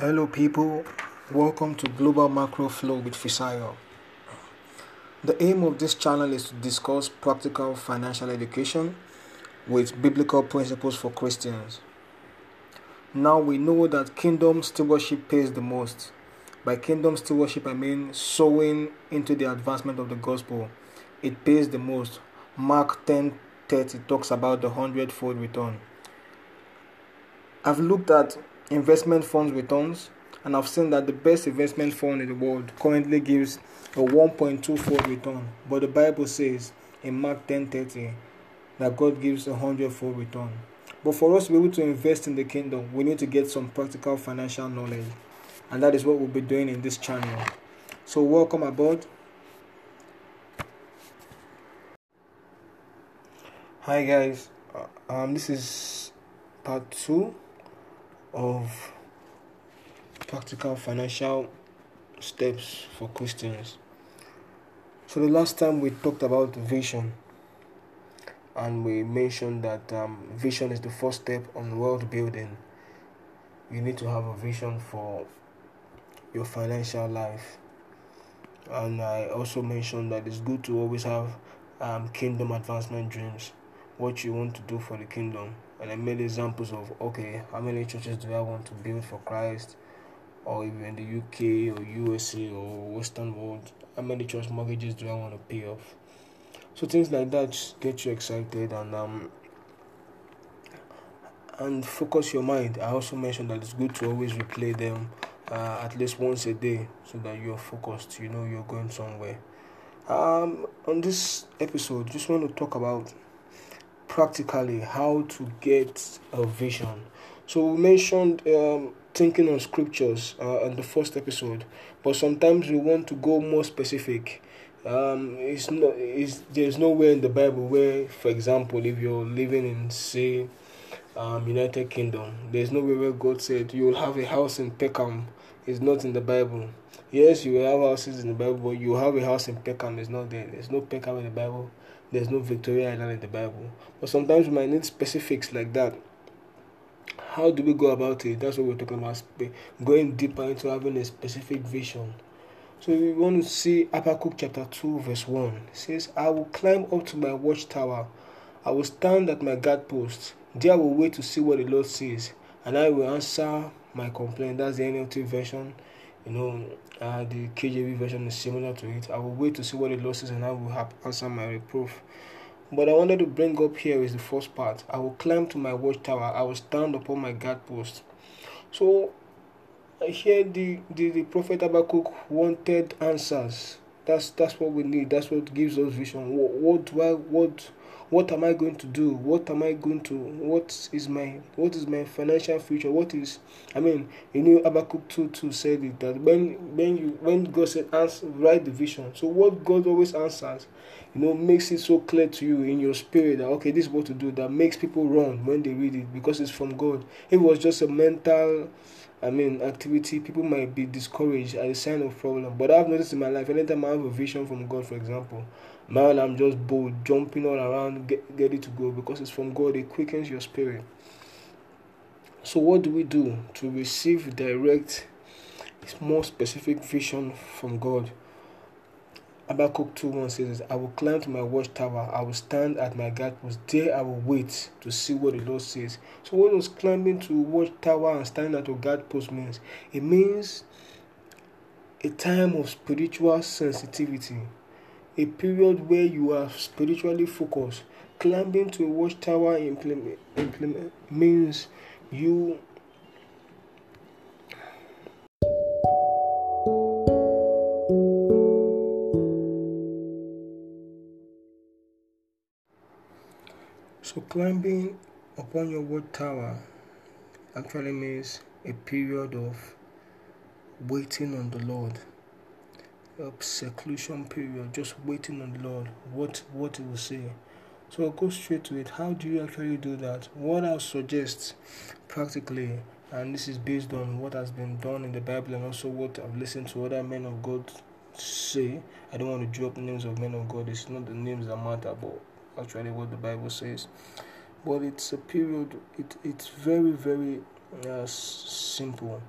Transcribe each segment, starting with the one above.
Hello, people. Welcome to Global Macro Flow with Fisayo. The aim of this channel is to discuss practical financial education with biblical principles for Christians. Now we know that kingdom stewardship pays the most. By kingdom stewardship, I mean sowing into the advancement of the gospel. It pays the most. Mark 10 30 talks about the hundredfold return. I've looked at investment funds returns and I've seen that the best investment fund in the world currently gives a 1.24 return. But the Bible says in Mark 10:30 that God gives a hundredfold return. But for us to be able to invest in the kingdom, we need to get some practical financial knowledge. And that is what we'll be doing in this channel. So welcome aboard. Hi guys, uh, um, this is part two of practical financial steps for Christians. So the last time we talked about vision, and we mentioned that um, vision is the first step on world building. You need to have a vision for your financial life, and I also mentioned that it's good to always have um, kingdom advancement dreams what you want to do for the kingdom. And I made examples of okay, how many churches do I want to build for Christ, or even the UK or USA or Western world, how many church mortgages do I want to pay off? So things like that get you excited and um and focus your mind. I also mentioned that it's good to always replay them uh, at least once a day so that you're focused. You know you're going somewhere. Um, on this episode, just want to talk about practically how to get a vision. So we mentioned um, thinking on scriptures uh, in the first episode, but sometimes we want to go more specific. Um, it's not. It's, there's nowhere in the Bible where, for example, if you're living in say um, United Kingdom, there's nowhere where God said you'll have a house in Peckham. It's not in the Bible. Yes, you have houses in the Bible, but you have a house in Peckham. It's not there. There's no Peckham in the Bible. There's no Victoria Island in the Bible. But sometimes we might need specifics like that. How do we go about it? That's what we're talking about. Going deeper into having a specific vision. So we want to see Habakkuk chapter 2, verse 1. It says, I will climb up to my watchtower. I will stand at my guard post. There I will wait to see what the Lord says, and I will answer my complaint. That's the NLT version. You know, uh, the KJV version is similar to it. I will wait to see what the Lord says, and I will have answer my reproof. But I wanted to bring up here is the first part. I will climb to my watchtower. I will stand upon my guard post. So here the, the, the prophet Habakkuk wanted answers. That's that's what we need. That's what gives us vision. What, what do I what what am I going to do? What am I going to what is my what is my financial future? What is I mean you know Habakkuk 2 2 said it that when when you when God said answer write the vision. So what God always answers, you know, makes it so clear to you in your spirit that okay, this is what to do that makes people run when they read it because it's from God. It was just a mental I mean, activity, people might be discouraged at a sign of problem. But I've noticed in my life, anytime I have a vision from God, for example, man, I'm just bold, jumping all around, get ready to go because it's from God. It quickens your spirit. So, what do we do to receive direct, more specific vision from God? Habakkuk 2 1 says, I will climb to my watchtower, I will stand at my guard post, there I will wait to see what the Lord says. So, what does climbing to watchtower and standing at your guard post means? It means a time of spiritual sensitivity, a period where you are spiritually focused. Climbing to a watchtower implement, implement means you climbing upon your watchtower actually means a period of waiting on the Lord. A seclusion period, just waiting on the Lord, what what he will say. So I'll go straight to it. How do you actually do that? What I'll suggest practically, and this is based on what has been done in the Bible and also what I've listened to other men of God say. I don't want to drop names of men of God, it's not the names that matter, but actually what the Bible says. But it's a period, it, it's very, very uh, simple.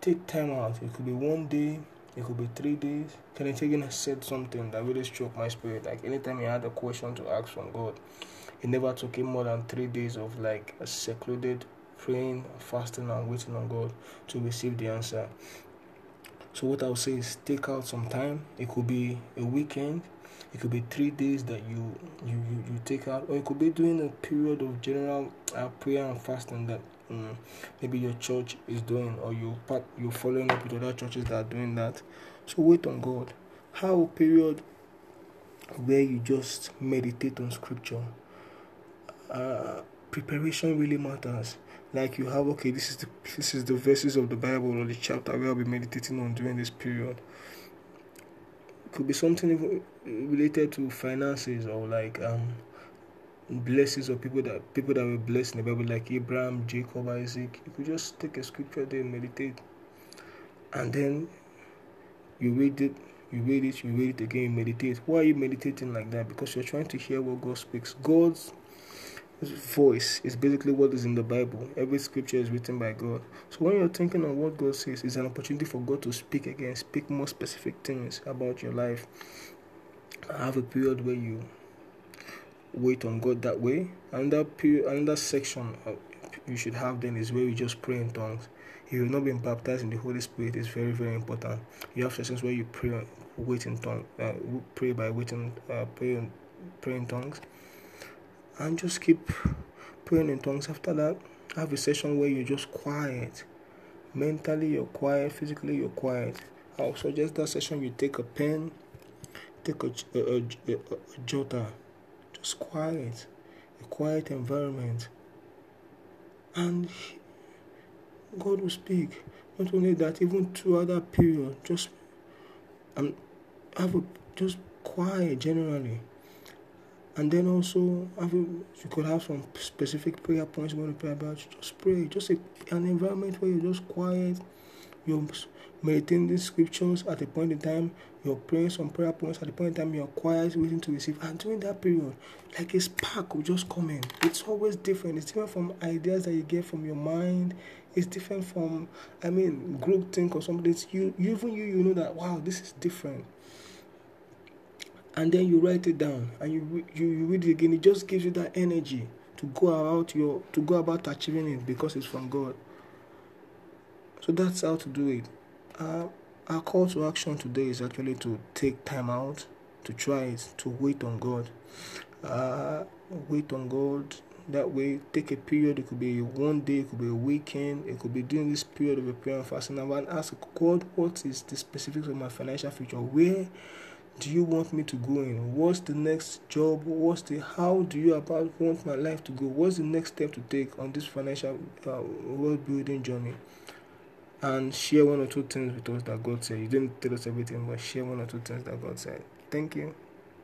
take time out. It could be one day, it could be three days. Kenneth Hagin said something that really struck my spirit. Like anytime he had a question to ask from God, it never took him more than three days of like a secluded praying, fasting, and waiting on God to receive the answer. So what I would say is take out some time. It could be a weekend, it could be three days that you you you, you take out, or it could be doing a period of general uh, prayer and fasting that um, maybe your church is doing, or you part you're following up with other churches that are doing that. So wait on God. How a period where you just meditate on scripture. Uh, preparation really matters like you have okay this is the this is the verses of the bible or the chapter where i'll be meditating on during this period could be something related to finances or like um blessings of people that people that were blessed in the bible like abraham jacob isaac. You could just take a scripture there meditate. And then you read it you read it you read it again meditate. Why are you meditating like that? Because you're trying to hear what god speaks. God's voice is basically what is in the Bible. Every scripture is written by God. So when you're thinking on what God says, it's an opportunity for God to speak again, speak more specific things about your life. Have a period where you wait on God that way. Another period, another section you should have then is where you just pray in tongues. If you've not been baptized in the Holy Spirit, it's very very important. You have sessions where you pray, wait in tongues, uh, pray by waiting, uh, pray, pray in tongues and just keep praying in tongues. After that, have a session where you're just quiet. Mentally, you're quiet. Physically, you're quiet. I'll suggest that session you take a pen, take a, a, a, a, a jotter, just quiet, a quiet environment, and God will speak. Not only that, even throughout that period, just um, have a just quiet generally and then also you could have some specific prayer points when you pray about. Just pray just a, an environment where you're just quiet you're meditating these scriptures at a point in time you're praying some prayer points at the point in time you're quiet waiting to receive. And during that period like a spark will just come in. It's always different. It's different from ideas that you get from your mind. It's different from i mean group think or something. It's you even you you know that wow this is different and then you write it down and you you, you read it again it just gives you that energy to go about your to go about achieving it because it's from god. So that's how to do it. Uh, our call to action today is actually to take time out to try it to wait on god. Uh, wait on god that way. Take a period. It could be one day it could be a weekend it could be during this period of a prayer and fasting and ask god what is the specifics of my financial future? Where do you want me to go in? What's the next job? What's the how do you about want my life to go? What's the next step to take on this financial uh, world building journey? And share one or two things with us that God said. You didn't tell us everything, but share one or two things that God said. Thank you.